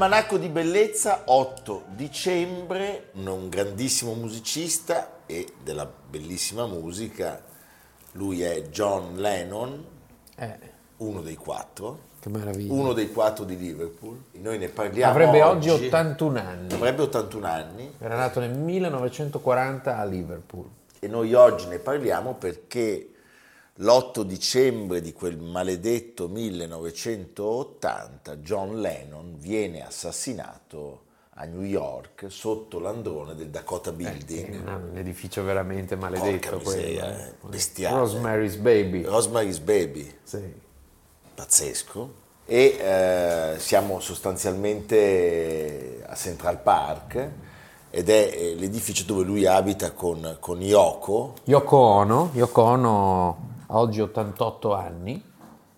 Almanacco di bellezza 8 dicembre, un grandissimo musicista e della bellissima musica, lui è John Lennon, eh. uno dei quattro. Che meraviglia. Uno dei quattro di Liverpool. Noi ne parliamo Avrebbe oggi, oggi 81 anni. Avrebbe 81 anni. Era nato nel 1940 a Liverpool. E noi oggi ne parliamo perché l'8 dicembre di quel maledetto 1980 John Lennon viene assassinato a New York sotto l'androne del Dakota Building. Eh, un edificio veramente maledetto miseria, quello. Eh, bestiale. Rosemary's Baby. Rosemary's Baby. Sì. Pazzesco. E eh, siamo sostanzialmente a Central Park ed è eh, l'edificio dove lui abita con, con Yoko. Yoko Ono, Yoko Ono ha oggi 88 anni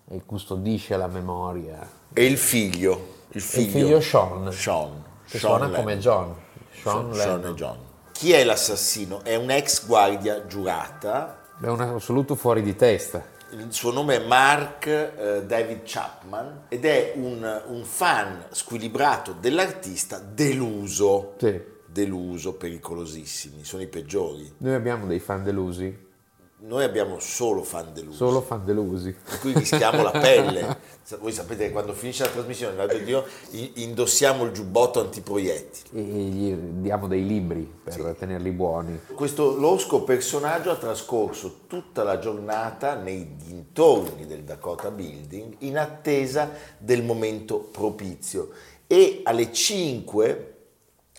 e custodisce la memoria. E il figlio, il figlio, il figlio Sean, Sean, che Sean suona Lennon. come John. Sean, Sean, e John. Chi è l'assassino? È un ex guardia giurata. È un assoluto fuori di testa. Il suo nome è Mark eh, David Chapman ed è un, un fan squilibrato dell'artista deluso. Sì. Deluso, pericolosissimi, sono i peggiori. Noi abbiamo dei fan delusi. Noi abbiamo solo fan delusi. Solo fan delusi. Per cui rischiamo la pelle. Voi sapete che quando finisce la trasmissione, Radio Dio, indossiamo il giubbotto antiproiettili. E gli diamo dei libri per Sì. tenerli buoni. Questo losco personaggio ha trascorso tutta la giornata nei dintorni del Dakota Building in attesa del momento propizio e alle 5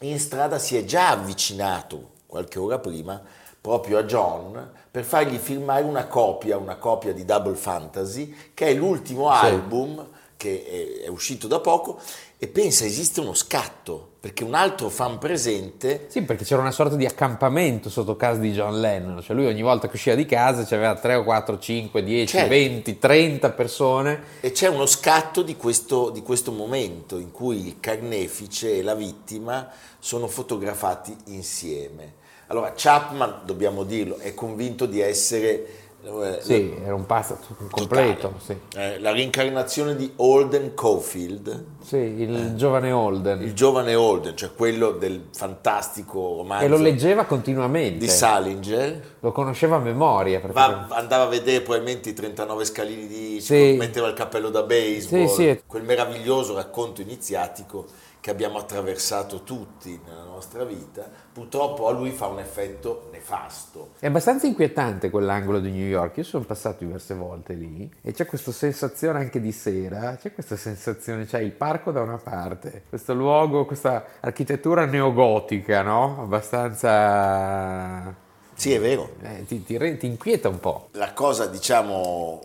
in strada si è già avvicinato qualche ora prima proprio a John per fargli firmare una copia, una copia di Double Fantasy, che è l'ultimo Sì. album che è, è uscito da poco e pensa esiste uno scatto perché un altro fan presente Sì, perché c'era una sorta di accampamento sotto casa di John Lennon, cioè lui ogni volta che usciva di casa c'aveva 3 o 4, 5, 10, Certo. 20, 30 persone. E c'è uno scatto di questo, di questo momento in cui il carnefice e la vittima sono fotografati insieme. Allora, Chapman, dobbiamo dirlo, è convinto di essere eh, Sì, era un passo completo. Sì. eh, la rincarnazione di Holden Caulfield, Sì, il giovane Holden. il giovane Holden, cioè quello del fantastico romanzo E lo leggeva continuamente. di Salinger. Lo conosceva a memoria. perché- Va- andava a vedere probabilmente i 39 scalini di Sì. metteva il cappello da baseball, Sì, sì. quel meraviglioso racconto iniziatico che abbiamo attraversato tutti nella nostra vita, purtroppo a lui fa un effetto nefasto. È abbastanza inquietante quell'angolo di New York. Io sono passato diverse volte lì e c'è questa sensazione anche di sera. C'è questa sensazione, c'è il parco da una parte, questo luogo, questa architettura neogotica, no? Abbastanza. Sì, è vero. eh, ti, ti ti inquieta un po'. La cosa, diciamo,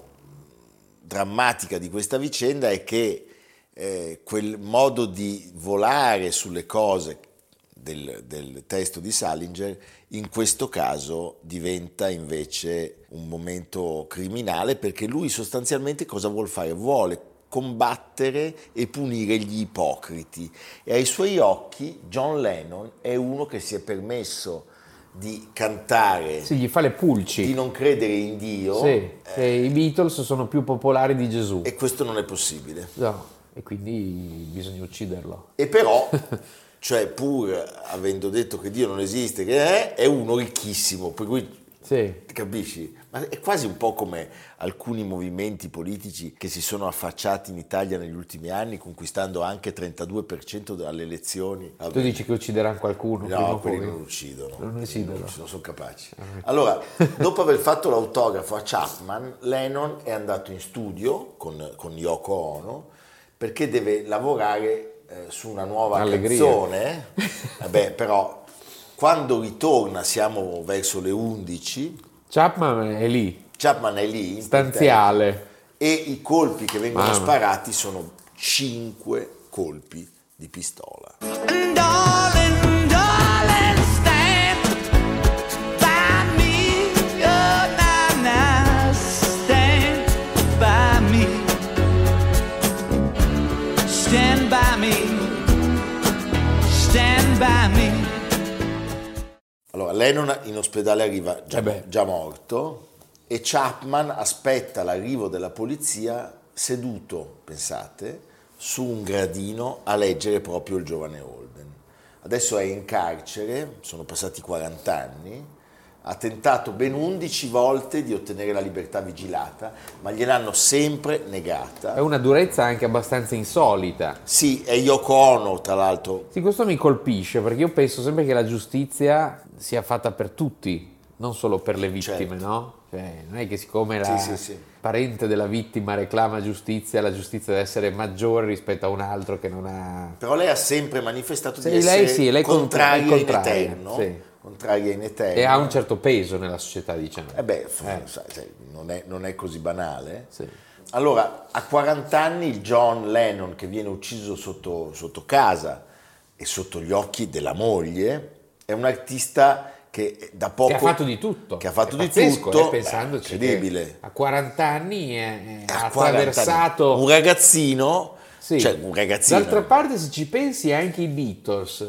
drammatica di questa vicenda è che eh, quel modo di volare sulle cose del, del testo di Salinger in questo caso diventa invece un momento criminale perché lui sostanzialmente cosa vuole fare? Vuole combattere e punire gli ipocriti e ai suoi occhi John Lennon è uno che si è permesso di cantare, Sì, gli fa le pulci. di non credere in Dio Sì, che i Beatles sono più popolari di Gesù. e questo non è possibile. No, e quindi bisogna ucciderlo. E però, cioè pur avendo detto che Dio non esiste, che è, è uno ricchissimo, per cui Sì. capisci? Ma è quasi un po' come alcuni movimenti politici che si sono affacciati in Italia negli ultimi anni, conquistando anche 32% alle elezioni. Tu Vabbè. dici che uccideranno qualcuno? No, quelli non uccidono. Non uccidono. Non sono capaci. Allora, dopo aver fatto l'autografo a Chapman, Lennon è andato in studio con, con Yoko Ono perché deve lavorare eh, su una nuova Allegria. canzone. Vabbè, però quando ritorna, siamo verso le 11, Chapman è lì, Chapman è lì in stanziale. e i colpi che vengono Mamma. sparati sono 5 colpi di pistola. Darling, Lennon in ospedale arriva già, Eh già morto e Chapman aspetta l'arrivo della polizia seduto, pensate, su un gradino a leggere proprio il giovane Holden. Adesso è in carcere, sono passati 40 anni, ha tentato ben 11 volte di ottenere la libertà vigilata, ma gliel'hanno sempre negata. È una durezza anche abbastanza insolita. Sì, è Yoko Ono, tra l'altro, Sì, questo mi colpisce perché io penso sempre che la giustizia sia fatta per tutti, non solo per le vittime, Certo. no? Cioè, non è che siccome la Sì, sì, sì. parente della vittima reclama giustizia, la giustizia deve essere maggiore rispetto a un altro che non ha... Però lei ha sempre manifestato di lei essere sì, lei contraria, contraria, in eterno. sì. Contraria in eterno. e ha un certo peso nella società, diciamo. Eh beh, Eh. sai, sai, non, è, non è così banale. Sì. Allora, a 40 anni il John Lennon che viene ucciso sotto, sotto casa e sotto gli occhi della moglie è un artista che da poco... Che ha fatto di tutto. Che ha fatto È di pazzesco, tutto. eh, pensandoci incredibile. a 40 anni è- è- A ha 40 anni. attraversato... Un ragazzino... Sì. Cioè, un ragazzino... D'altra parte, se ci pensi, anche i Beatles,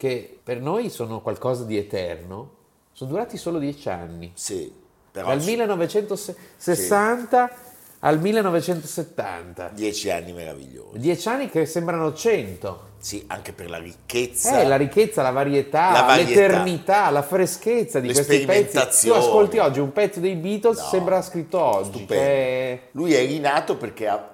che per noi sono qualcosa di eterno, sono durati solo dieci anni. Sì, però... Dal 1960 al 1970. Dieci anni meravigliosi. Dieci anni che sembrano cento. Sì, anche per la ricchezza. Eh, la ricchezza, la varietà, La varietà. l'eternità, la freschezza di questi pezzi. Tu ascolti oggi un pezzo dei Beatles, No, sembra scritto oggi. Stupendo. cioè- Lui è rinato perché ha,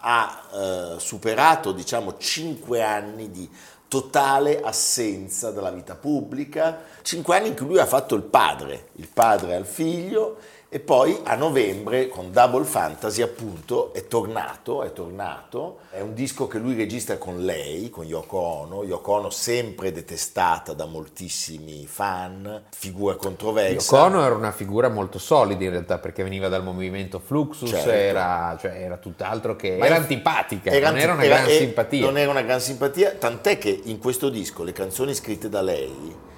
ha, eh, superato, diciamo, cinque anni di totale assenza dalla vita pubblica, cinque anni in cui lui ha fatto il padre, il padre al figlio e poi a novembre con Double Fantasy appunto è tornato, è tornato, è un disco che lui registra con lei, con Yoko Ono, Yoko Ono sempre detestata da moltissimi fan, figura controversa. Yoko Ono era una figura molto solida in realtà perché veniva dal movimento Fluxus, Certo. era, cioè, era tutt'altro che... Ma era antipatica, era non anti- era una era- gran simpatia. Non era una gran simpatia, tant'è che in questo disco le canzoni scritte da lei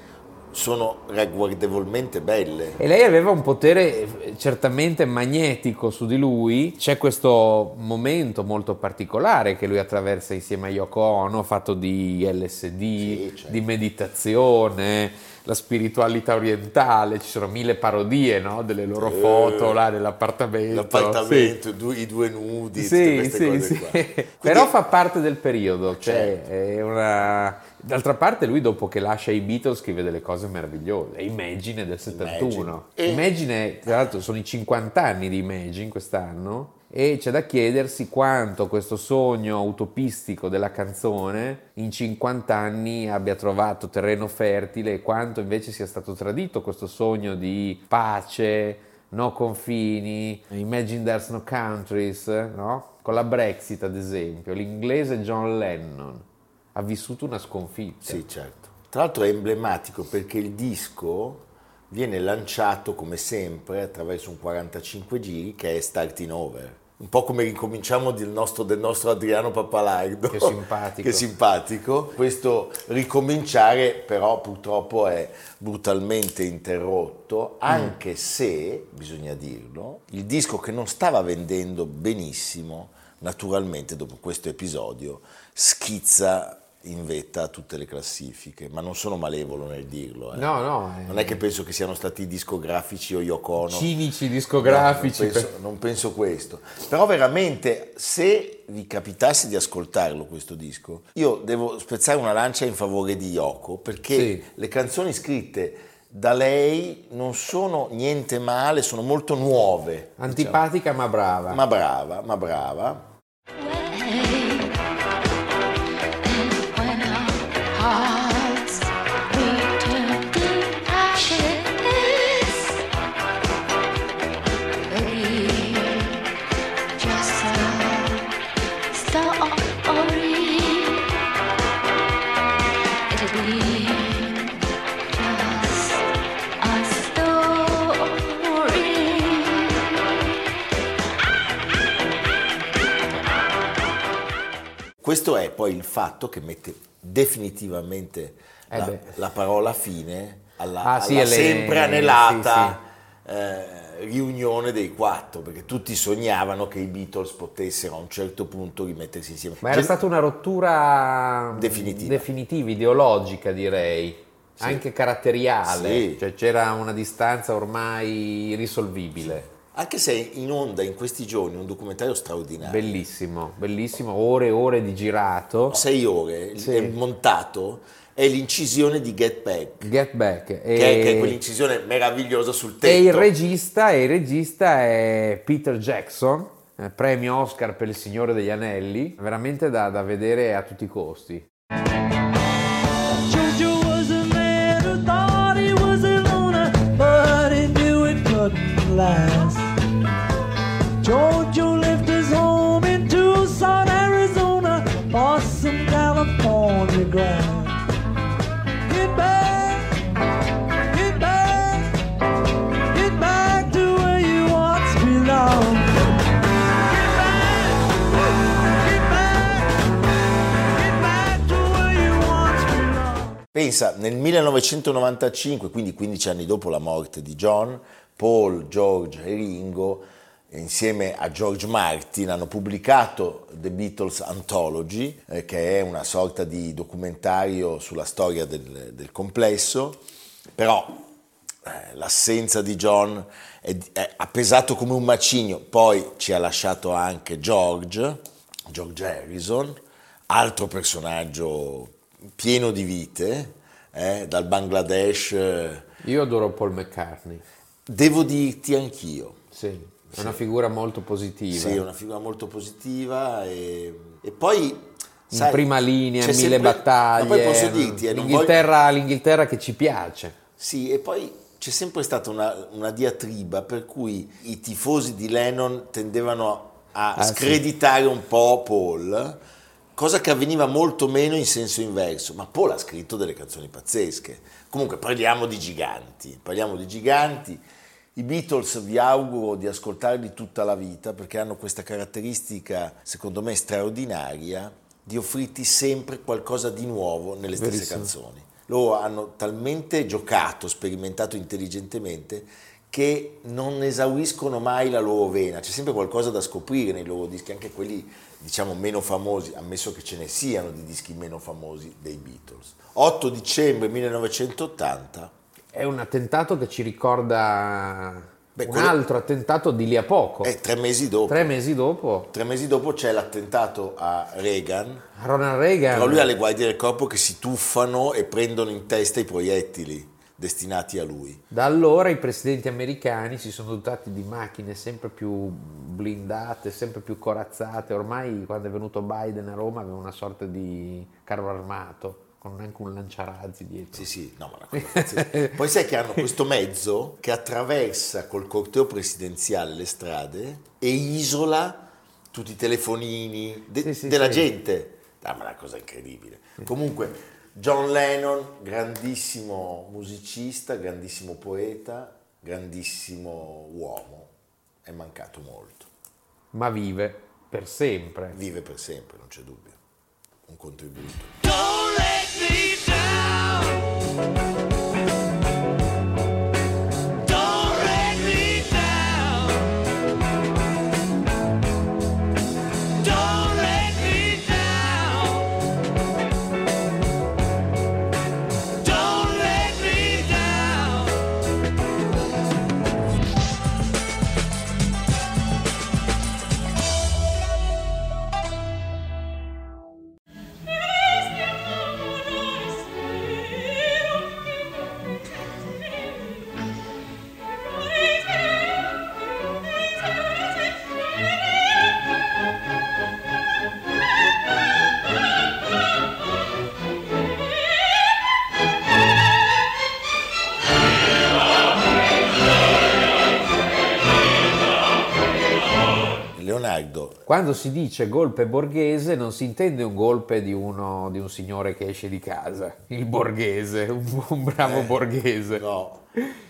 sono ragguardevolmente belle. E lei aveva un potere eh, certamente magnetico su di lui. C'è questo momento molto particolare che lui attraversa insieme a Yoko Ono, fatto di LSD, Sì, certo. di meditazione, la spiritualità orientale. Ci sono mille parodie no? delle loro Sì. foto là nell'appartamento. L'appartamento, i due- i due nudi, tutte Sì, queste sì, cose sì. qua. Però Quindi- fa parte del periodo, cioè Certo. è una... D'altra parte lui dopo che lascia i Beatles scrive delle cose meravigliose, Imagine del 71. E- Imagine, tra l'altro sono i 50 anni di Imagine quest'anno e c'è da chiedersi quanto questo sogno utopistico della canzone in 50 anni abbia trovato terreno fertile e quanto invece sia stato tradito questo sogno di pace, no confini, Imagine There's No Countries, no? Con la Brexit ad esempio, l'inglese John Lennon ha vissuto una sconfitta. Sì, certo. Tra l'altro è emblematico perché il disco viene lanciato come sempre attraverso un 45 giri che è Starting Over. Un po' come ricominciamo del nostro, del nostro Adriano Pappalardo. Che simpatico. Che simpatico. Questo ricominciare però purtroppo è brutalmente interrotto, anche se, bisogna dirlo, il disco che non stava vendendo benissimo, naturalmente dopo questo episodio, schizza in vetta a tutte le classifiche, ma non sono malevolo nel dirlo. eh. No, no, eh. Non è che penso che siano stati discografici o Yoko Ono. Cinici discografici. No, non, penso, non penso questo. Però veramente, se vi capitasse di ascoltarlo questo disco, io devo spezzare una lancia in favore di Yoko, perché Sì. le canzoni scritte da lei non sono niente male, sono molto nuove. Antipatica ma brava. diciamo. Ma brava, ma brava. Questo è poi il fatto che mette definitivamente Eh la, la parola fine alla, Ah, sì, alla sempre anelata eh, riunione dei quattro, perché tutti sognavano che i Beatles potessero a un certo punto rimettersi insieme. Ma era Gen- stata una rottura Definitiva. definitiva, ideologica direi, anche caratteriale, Sì. cioè c'era una distanza ormai irrisolvibile. Anche se è in onda in questi giorni un documentario straordinario. Bellissimo, bellissimo, ore e ore di girato. Sei ore, Sì. è montato, è l'incisione di Get Back, Get Back. E, che è, che è quell'incisione meravigliosa sul tetto. e il regista, e il regista è Peter Jackson, eh, premio Oscar per Il Signore degli Anelli, veramente da, da vedere a tutti i costi. Jojo Pensa, nel 1995, quindi 15 anni dopo la morte di John, Paul, George e Ringo, insieme a George Martin, hanno pubblicato The Beatles Anthology, eh, che è una sorta di documentario sulla storia del, del complesso, però eh, l'assenza di John è- è- ha pesato come un macigno, poi ci ha lasciato anche George, George Harrison, altro personaggio pieno di vite, eh, dal Bangladesh. eh. Io adoro Paul McCartney, Devo dirti anch'io, sì, è una figura molto positiva. sì, è una figura molto positiva e, e poi... in sai, prima linea, mille sempre- battaglie. Ma poi posso dirti, eh, non voglio- l'Inghilterra, l'Inghilterra che ci piace. Sì, e poi c'è sempre stata una, una diatriba per cui i tifosi di Lennon tendevano a Ah, sì. screditare un po' Paul, cosa che avveniva molto meno in senso inverso, ma Paul ha scritto delle canzoni pazzesche. Comunque parliamo di giganti, parliamo di giganti. I Beatles vi auguro di ascoltarli tutta la vita perché hanno questa caratteristica, secondo me, straordinaria di offrirti sempre qualcosa di nuovo nelle stesse Verissimo. canzoni. Loro hanno talmente giocato, sperimentato intelligentemente che non esauriscono mai la loro vena, c'è sempre qualcosa da scoprire nei loro dischi, anche quelli diciamo meno famosi, ammesso che ce ne siano di dischi meno famosi dei Beatles. 8 dicembre 1980, È un attentato che ci ricorda Beh, un quello- altro attentato di lì a poco. e tre mesi dopo, Tre mesi dopo, tre mesi dopo c'è l'attentato a Reagan, Ronald Reagan. però lui ha le guardie del corpo che si tuffano e prendono in testa i proiettili destinati a lui. Da allora i presidenti americani si sono dotati di macchine sempre più blindate, sempre più corazzate. Ormai quando è venuto Biden a Roma aveva una sorta di carro armato con anche un lanciarazzi dietro. Sì, sì, no, ma la cosa pazzesca. Poi sai che hanno questo mezzo che attraversa col corteo presidenziale le strade e isola tutti i telefonini de- Sì, sì, della sì. gente. Ah, ma è una cosa incredibile. Comunque, John Lennon, grandissimo musicista, grandissimo poeta, grandissimo uomo, è mancato molto. Ma vive per sempre. Vive per sempre, non c'è dubbio. Un contributo. Don't let me down. Quando si dice golpe borghese non si intende un golpe di, uno, di un signore che esce di casa, il borghese, un, un bravo borghese. no,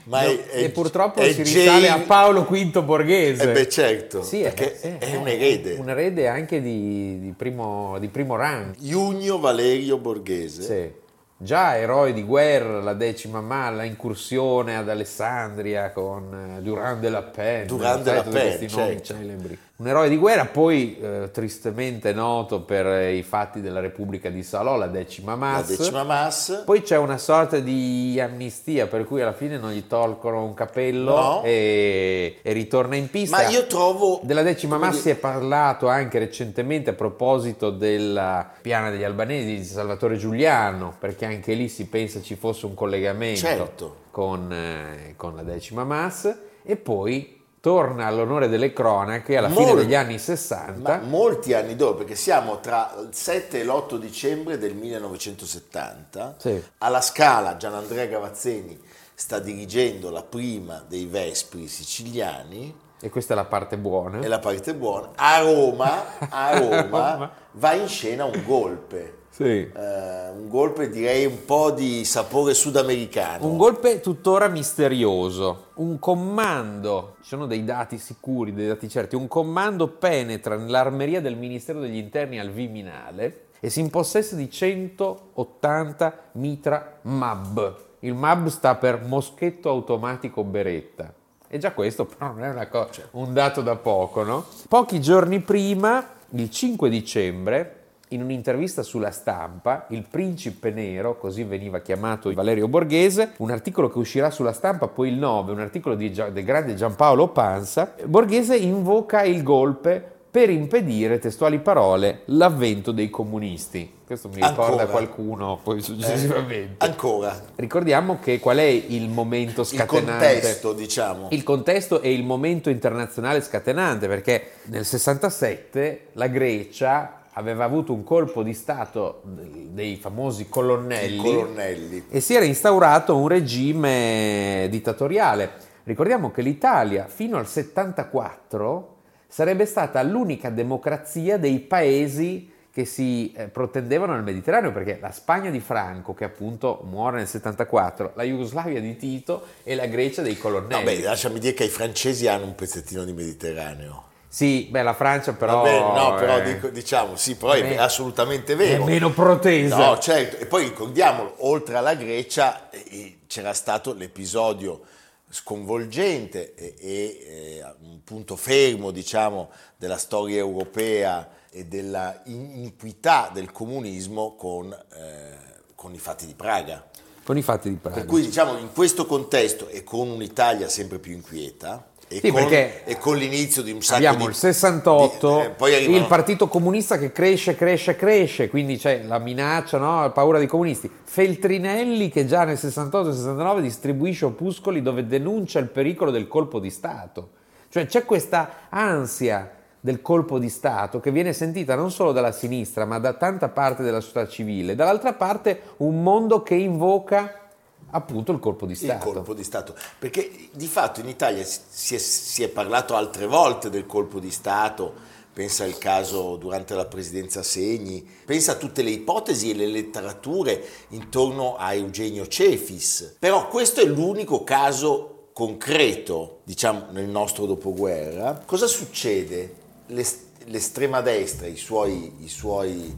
Ma No, è- è- e purtroppo è si risale Jane- a Paolo V Borghese. Eh beh, certo, Sì, perché eh, è eh, un erede. Un erede anche di, di primo, di primo rango. Junio Valerio Borghese. Sì. Già eroe di guerra, la decima ma, la incursione ad Alessandria con eh, Durand de la Pen, Durand de la tutti Pen, questi nomi certo. celebri. Un eroe di guerra, poi eh, tristemente noto per eh, i fatti della Repubblica di Salò, la decima La Mass. decima Mass. Poi c'è una sorta di amnistia per cui alla fine non gli tolgono un capello No. e, e ritorna in pista. Ma io trovo... Della decima Mass si è parlato anche recentemente a proposito della piana degli albanesi di Salvatore Giuliano, perché anche lì si pensa ci fosse un collegamento Certo. con, eh, con la decima Mass e poi torna all'onore delle cronache alla fine Mol- degli anni 60. Ma molti anni dopo, perché siamo tra il 7 e l'8 dicembre del 1970, Sì. alla Scala Gianandrea Gavazzeni sta dirigendo la prima dei Vespri siciliani, E questa è la parte buona. è la parte buona, a Roma, a Roma va in scena un golpe, Sì. Eh, un golpe direi un po' di sapore sudamericano. Un golpe tuttora misterioso, un comando, ci sono dei dati sicuri, dei dati certi, un comando penetra nell'armeria del Ministero degli Interni al Viminale e si impossessa di 180 mitra MAB. Il MAB sta per moschetto automatico beretta. E già questo però non è una cosa, un dato da poco, no? Pochi giorni prima, il 5 dicembre, in un'intervista sulla stampa, il principe nero, così veniva chiamato Valerio Borghese, un articolo che uscirà sulla stampa poi il 9, un articolo di del grande Giampaolo Pansa, Borghese invoca il golpe per impedire, testuali parole, l'avvento dei comunisti. Questo mi ricorda Ancora. qualcuno poi Eh, successivamente. ancora, Ricordiamo che qual è il momento il scatenante? contesto diciamo. Il contesto e il momento internazionale scatenante, perché nel 67 la Grecia aveva avuto un colpo di Stato dei famosi colonnelli, colonnelli. e si era instaurato un regime dittatoriale. Ricordiamo che l'Italia fino al 74 sarebbe stata l'unica democrazia dei paesi che si eh, protendevano nel Mediterraneo, perché la Spagna di Franco, che appunto muore nel 74, la Jugoslavia di Tito e la Grecia dei colonnelli. No, beh, lasciami dire che i francesi hanno un pezzettino di Mediterraneo. Sì, beh, la Francia però... Va bene, no, però eh, dico- diciamo, sì, però è è- assolutamente è vero. meno protesa. No, certo. E poi ricordiamolo, oltre alla Grecia eh, c'era stato l'episodio sconvolgente e, e, eh, un punto fermo, diciamo, della storia europea e della iniquità del comunismo con, eh, con i fatti di Praga. Con i fatti di Praga. Per cui diciamo in questo contesto e con un'Italia sempre più inquieta e, Sì, con, e con l'inizio di un sacco Abbiamo di... il 68, di- eh, il Partito Comunista che cresce, cresce, cresce, quindi c'è la minaccia, no? la paura dei comunisti. Feltrinelli che già nel 68-69 distribuisce opuscoli dove denuncia il pericolo del colpo di Stato. Cioè c'è questa ansia del colpo di Stato che viene sentita non solo dalla sinistra ma da tanta parte della società civile, dall'altra parte un mondo che invoca appunto il colpo di il Stato. colpo di Stato. Perché di fatto in Italia si è, si è parlato altre volte del colpo di Stato, pensa al caso durante la presidenza Segni, pensa a tutte le ipotesi e le letterature intorno a Eugenio Cefis. Però questo è l'unico caso concreto, diciamo, nel nostro dopoguerra. Cosa succede? L'es- L'estrema destra, i suoi, i suoi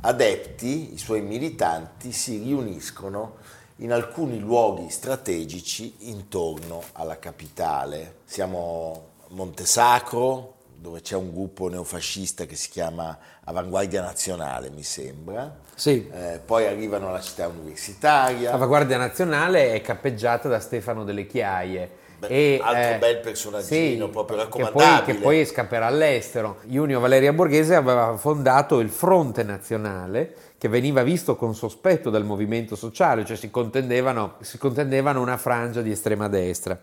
adepti, i suoi militanti si riuniscono in alcuni luoghi strategici intorno alla capitale. Siamo a Montesacro, dove c'è un gruppo neofascista che si chiama Avanguardia Nazionale, mi sembra. Sì. Eh, poi arrivano alla città universitaria. La Guardia Nazionale è cappeggiata da Stefano Delle Chiaie. Beh, altro bel personaggino, sì, proprio che poi, raccomandabile. che poi scapperà all'estero. Junio Valeria Borghese aveva fondato il Fronte Nazionale, che veniva visto con sospetto dal movimento sociale, cioè si contendevano, si contendevano una frangia di estrema destra.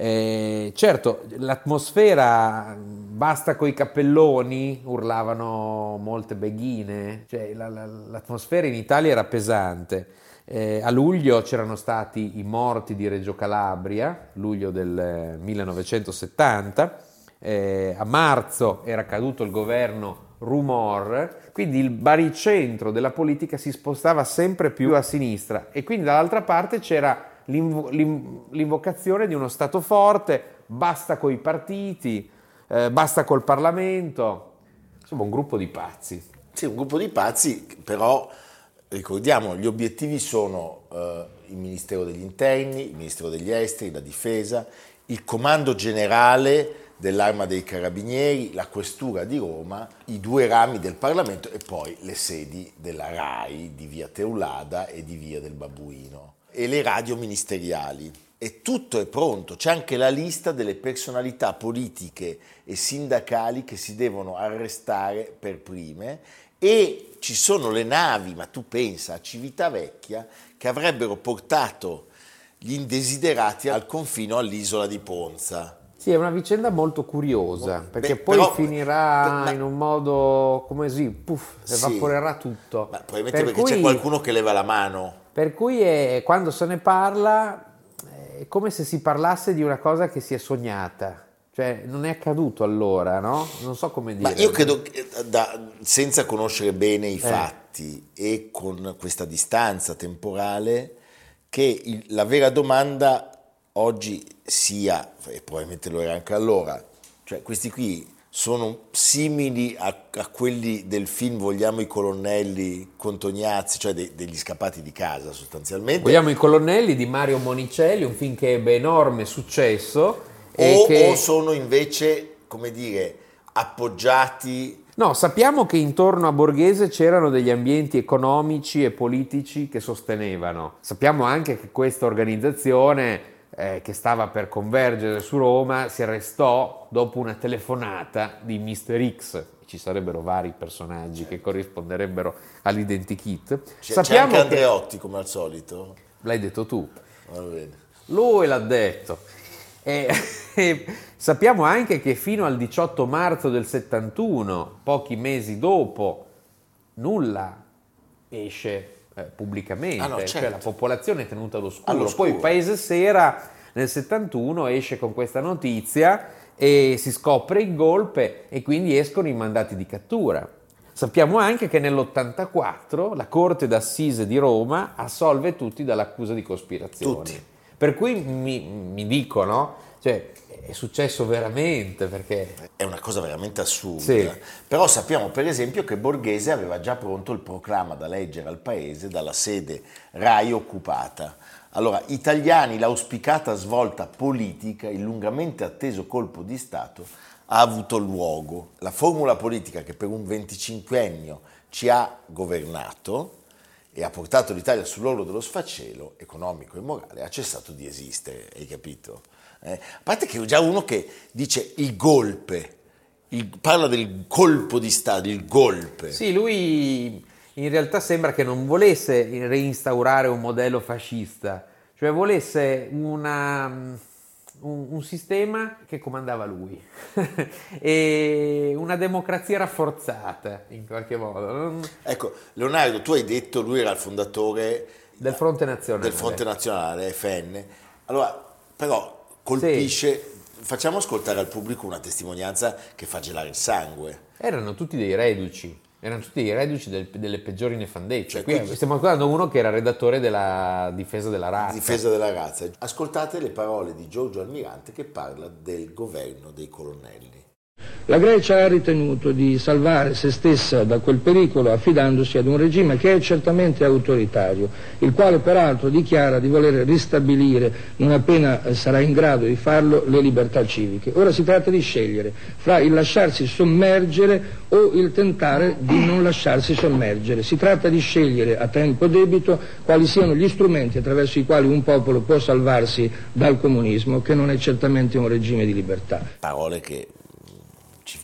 Eh, certo, l'atmosfera basta coi cappelloni, urlavano molte beghine, cioè la- la- l'atmosfera in Italia era pesante. Eh, a luglio c'erano stati i morti di Reggio Calabria, luglio del eh, 1970, eh, a marzo era caduto il governo Rumor, quindi il baricentro della politica si spostava sempre più a sinistra e quindi dall'altra parte c'era l'invo- l'in- l'invocazione di uno Stato forte, basta coi partiti, eh, basta col Parlamento, insomma un gruppo di pazzi. Sì, un gruppo di pazzi, però ricordiamo, gli obiettivi sono eh, il Ministero degli Interni, il Ministero degli Esteri, la Difesa, il Comando Generale dell'Arma dei Carabinieri, la Questura di Roma, i due rami del Parlamento e poi le sedi della RAI di via Teulada e di via del Babuino e le radio ministeriali. E tutto è pronto, c'è anche la lista delle personalità politiche e sindacali che si devono arrestare per prime e ci sono le navi, ma tu pensa a Civitavecchia, che avrebbero portato gli indesiderati al confino all'isola di Ponza. Sì, è una vicenda molto curiosa, perché Beh, poi però- finirà ma- in un modo come sì, puff, Sì. evaporerà tutto. Ma probabilmente Per perché cui- c'è qualcuno che leva la mano. Per cui è- quando se ne parla è come se si parlasse di una cosa che si è sognata, cioè non è accaduto allora, no? Non so come dire. Ma io credo, che, eh, da- senza conoscere bene Eh. i fatti e con questa distanza temporale, che il- la vera domanda oggi sia, e probabilmente lo era anche allora, cioè questi qui sono simili a, a quelli del film Vogliamo i colonnelli con Tognazzi, cioè de- degli scappati di casa sostanzialmente. Vogliamo i colonnelli di Mario Monicelli, un film che ebbe enorme successo o, che... o sono invece, come dire, appoggiati No, sappiamo che intorno a Borghese c'erano degli ambienti economici e politici che sostenevano. Sappiamo anche che questa organizzazione eh, che stava per convergere su Roma si arrestò dopo una telefonata di Mr. X. Ci sarebbero vari personaggi che corrisponderebbero all'identikit. C'è, c'è Sappiamo anche che... Andreotti come al solito. L'hai detto tu. Lui l'ha detto. E, e sappiamo anche che fino al 18 marzo del 71, pochi mesi dopo, nulla esce eh, pubblicamente, Ah, no, cioè certo. la popolazione è tenuta all'oscuro. All'oscuro. Poi il Paese Sera nel 71 esce con questa notizia e si scopre il golpe e quindi escono i mandati di cattura. Sappiamo anche che nell'84 la Corte d'Assise di Roma assolve tutti dall'accusa di cospirazione. Tutti. Per cui mi, mi dicono, cioè, è successo veramente perché... È una cosa veramente assurda. Sì. Però sappiamo per esempio che Borghese aveva già pronto il proclama da leggere al paese dalla sede RAI occupata. Allora, italiani, l'auspicata svolta politica, il lungamente atteso colpo di Stato ha avuto luogo. La formula politica che per un 25ennio ci ha governato e ha portato l'Italia sull'orlo dello sfacelo economico e morale ha cessato di esistere, hai capito? Eh, a parte che già uno che dice il golpe, il- parla del colpo di Stato, il golpe. Sì, lui in realtà sembra che non volesse reinstaurare un modello fascista, cioè volesse una, un, un sistema che comandava lui e una democrazia rafforzata in qualche modo Ecco, Leonardo, tu hai detto lui era il fondatore del fronte nazionale. del Fronte Nazionale, FN. Allora, però colpisce, facciamo ascoltare al pubblico una testimonianza che fa gelare il sangue. Erano tutti dei reduci, erano tutti dei reduci del- delle peggiori nefandezze. Cioè, Qui quindi- stiamo guardando uno che era redattore della difesa della razza. Difesa della razza. Ascoltate le parole di Giorgio Almirante che parla del governo dei colonnelli. La Grecia ha ritenuto di salvare se stessa da quel pericolo affidandosi ad un regime che è certamente autoritario, il quale peraltro dichiara di voler ristabilire, non appena sarà in grado di farlo, le libertà civiche. Ora si tratta di scegliere fra il lasciarsi sommergere o il tentare di non lasciarsi sommergere. Si tratta di scegliere a tempo debito quali siano gli strumenti attraverso i quali un popolo può salvarsi dal comunismo, che non è certamente un regime di libertà. Parole che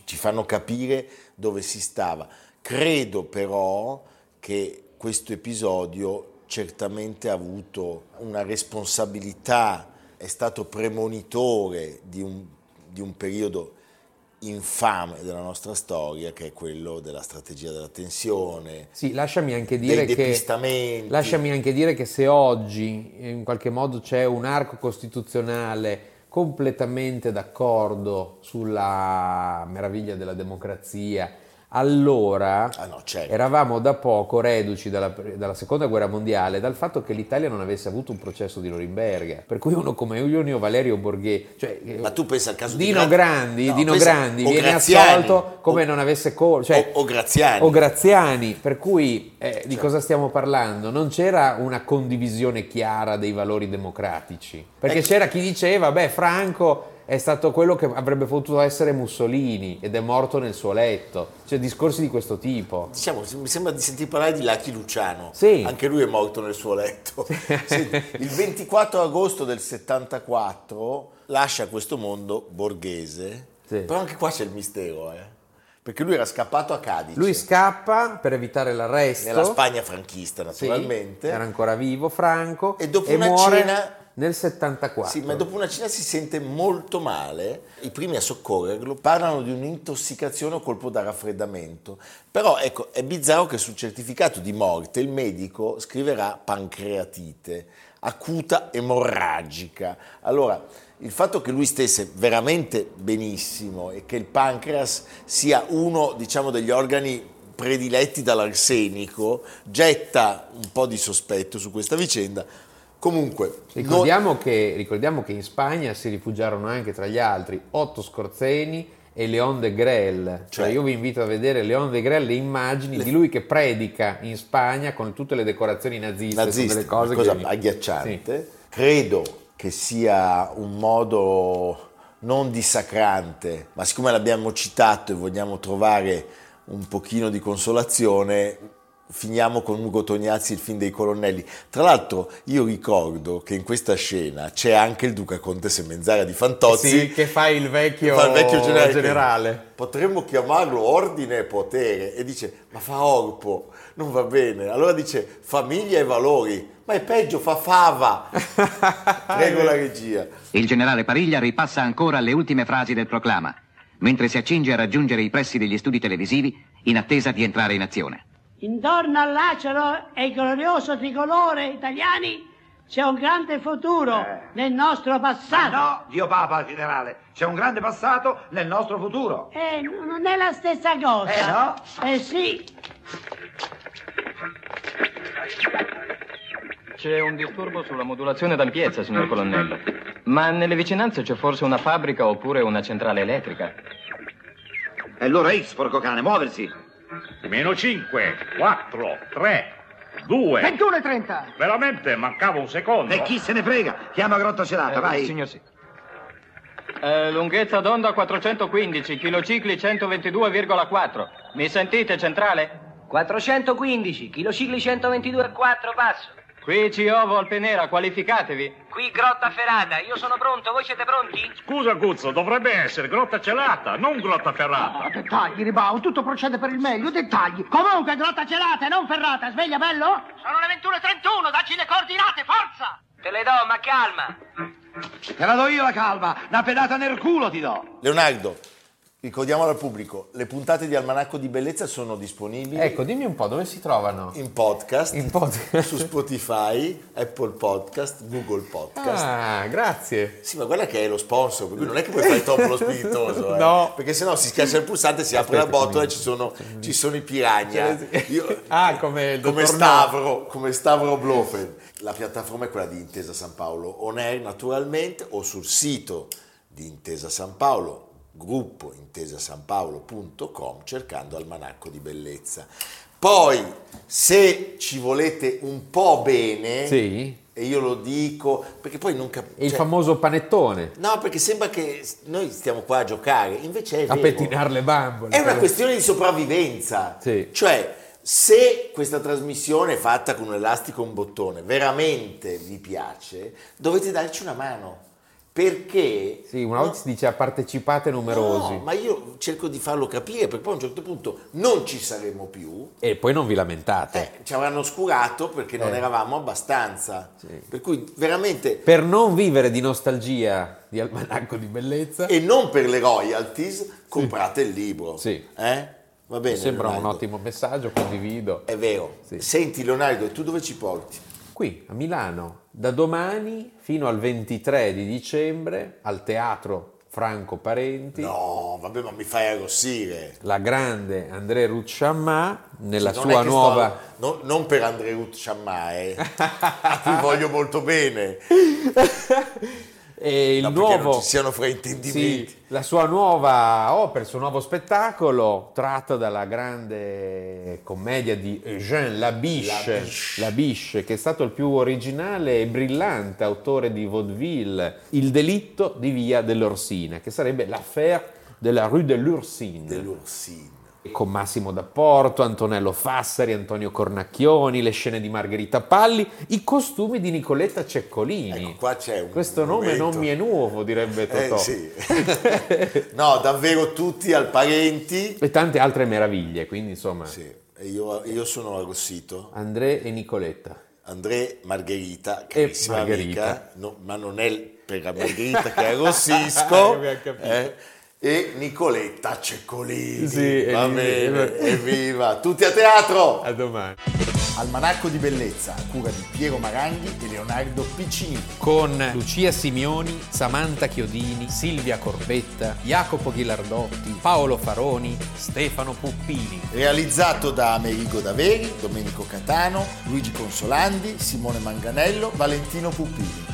ci, fanno capire dove si stava. Credo però che questo episodio certamente ha avuto una responsabilità, è stato premonitore di un, di un periodo infame della nostra storia che è quello della strategia della tensione, Sì, lasciami anche dire che lasciami anche dire che se oggi in qualche modo c'è un arco costituzionale completamente d'accordo sulla meraviglia della democrazia, allora Ah, no, certo. eravamo da poco reduci dalla, dalla seconda guerra mondiale dal fatto che l'Italia non avesse avuto un processo di Norimberga. Per cui uno come Eugenio Valerio Borghese, cioè Ma tu pensa al caso di Dino Gra- Grandi, No, Dino Grandi viene Graziani, assolto come o- non avesse colpa. Cioè, o, o Graziani. o Graziani, per cui eh, di cosa stiamo parlando? Non c'era una condivisione chiara dei valori democratici, perché Ecco. c'era chi diceva, beh, Franco è stato quello che avrebbe potuto essere Mussolini ed è morto nel suo letto, cioè discorsi di questo tipo. Diciamo, mi sembra di sentir parlare di Lucky Luciano. Sì. Anche lui è morto nel suo letto. Senti, il 24 agosto del 74 lascia questo mondo borghese. Sì. Però anche qua c'è il mistero, eh. Perché lui era scappato a Cadice. Lui scappa per evitare l'arresto. nella Spagna franchista, Sì, naturalmente. era ancora vivo Franco E dopo e una muore cena- nel 74. Sì, ma dopo una cena si sente molto male. I primi a soccorrerlo parlano di un'intossicazione o colpo da raffreddamento. Però ecco, è bizzarro che sul certificato di morte il medico scriverà pancreatite acuta emorragica. Allora, il fatto che lui stesse veramente benissimo e che il pancreas sia uno, diciamo, degli organi prediletti dall'arsenico getta un po' di sospetto su questa vicenda. Comunque, non- Ricordiamo, che, ricordiamo che in Spagna si rifugiarono anche tra gli altri Otto Scorzeni e Leon de Grel. Cioè, Cioè- io vi invito a vedere Leon de Grel, le immagini di lui che predica in Spagna con tutte le decorazioni naziste, su nazista, delle cose una cosa che... agghiacciante. Credo che sia un modo non dissacrante, ma siccome l'abbiamo citato e vogliamo trovare un pochino di consolazione, finiamo con Ugo Tognazzi, il film dei colonnelli. Tra l'altro io ricordo che in questa scena c'è anche il duca Conte Semenzara di Fantozzi. Sì, che fa il vecchio, Fa il vecchio generale. generale. Potremmo chiamarlo ordine e potere. E dice, ma fa orpo, non va bene. Allora dice, famiglia e valori. Ma è peggio, fa fava. Prego la regia. Il generale Pariglia ripassa ancora le ultime frasi del proclama, mentre si accinge a raggiungere i pressi degli studi televisivi in attesa di entrare in azione. Intorno all'acero e glorioso tricolore italiani c'è un grande futuro nel nostro passato. No, Dio Papa, generale, c'è un grande passato nel nostro futuro. Eh, non è la stessa cosa. Eh, no? Eh sì, C'è un disturbo sulla modulazione d'ampiezza, signor colonnello. Ma nelle vicinanze c'è forse una fabbrica oppure una centrale elettrica. È l'ora X, porco cane, muoversi. Meno 5, 4, 3, 2. 21 e 30. Veramente mancava un secondo. E chi se ne frega? Chiama Grotta Celata, Eh, vai. Signor sì. Eh, lunghezza d'onda 415, kilocicli 122,4. Mi sentite, centrale? 415, kilocicli 122,4 passo. Qui CO Volpenera, qualificatevi. Qui Grotta Ferrata, io sono pronto, voi siete pronti? Scusa Guzzo, dovrebbe essere grotta celata, non grotta ferrata. Dettagli, Ribau, tutto procede per il meglio, dettagli. Comunque, grotta celata e non ferrata, sveglia bello? Sono le 21.31, dacci le coordinate, forza! Te le do, ma calma. Te la do io la calma, una pedata nel culo ti do. Leonardo, ricordiamo al pubblico, le puntate di Almanacco di Bellezza sono disponibili Ecco, dimmi un po' dove si trovano? in podcast, In podcast. su Spotify, Apple Podcast, Google Podcast. Ah, grazie. Sì, ma guarda che è lo sponsor, per cui non è che puoi fare troppo lo spiritoso, eh. No. perché sennò si schiaccia il pulsante, si apre la Aspetta, botola e ci sono, ci sono i piranha. Io- Ah, come il come Stavro, come Stavro Blofeld. La piattaforma è quella di Intesa San Paolo On Air naturalmente o sul sito di Intesa San Paolo, gruppo intesasanpaolo.com cercando Almanacco di Bellezza. Poi, se ci volete un po' bene, Sì. e io lo dico, perché poi non capisco... Il famoso panettone. No, perché sembra che noi stiamo qua a giocare, invece è A pettinare le bambole. È una questione di sopravvivenza. Sì. Cioè, se questa trasmissione è fatta con un elastico e un bottone veramente vi piace, dovete darci una mano. Perché... Sì, una volta si dice partecipate numerosi. No, ma io cerco di farlo capire, perché poi a un certo punto non ci saremo più. E poi non vi lamentate. Eh, ci avranno oscurato perché non Eh. eravamo abbastanza. Per cui veramente... Per non vivere di nostalgia di Almanacco di Bellezza, E non per le royalties, comprate il libro. Sì. Eh? Va bene. mi sembra un Leonardo? ottimo messaggio, condivido. È vero. Sì. Senti Leonardo, tu dove ci porti? Qui a Milano, da domani fino al 23 di dicembre, al teatro Franco Parenti, No, vabbè, ma mi fai arrossire. la grande André Rucciamà nella Non sua nuova... sto- non, non per André Ruth Chammà, eh. a cui voglio molto bene. E il No, nuovo... non ci siano fraintendimenti. Sì, la sua nuova opera, il suo nuovo spettacolo, tratto dalla grande commedia di Eugène Labiche, Labiche. Labiche, che è stato il più originale e brillante autore di vaudeville, Il delitto di Via dell'Orsina, che sarebbe l'affaire de la rue de l'Ursine. Dell'Ursino. Con Massimo D'Apporto, Antonello Fassari, Antonio Cornacchioni, le scene di Margherita Palli, i costumi di Nicoletta Ceccolini. Ecco, qua c'è un Questo nome momento- non mi è nuovo, direbbe Eh, Totò. sì. no, davvero tutti al parenti. E tante altre meraviglie, quindi insomma, Sì, e io, io sono arrossito. André e Nicoletta. André Margherita, carissima Margherita. amica, no, ma non è per la Margherita che arrossisco, Abbiamo capito. eh, e Nicoletta Ceccolini, Sì, va e- bene, evviva, tutti a teatro! A domani. Almanacco di bellezza a cura di Piero Maranghi e Leonardo Piccini. Con Lucia Simioni, Samantha Chiodini, Silvia Corbetta, Jacopo Ghilardotti, Paolo Faroni, Stefano Puppini. Realizzato da Amerigo Daveri, Domenico Catano, Luigi Consolandi, Simone Manganello, Valentino Puppini.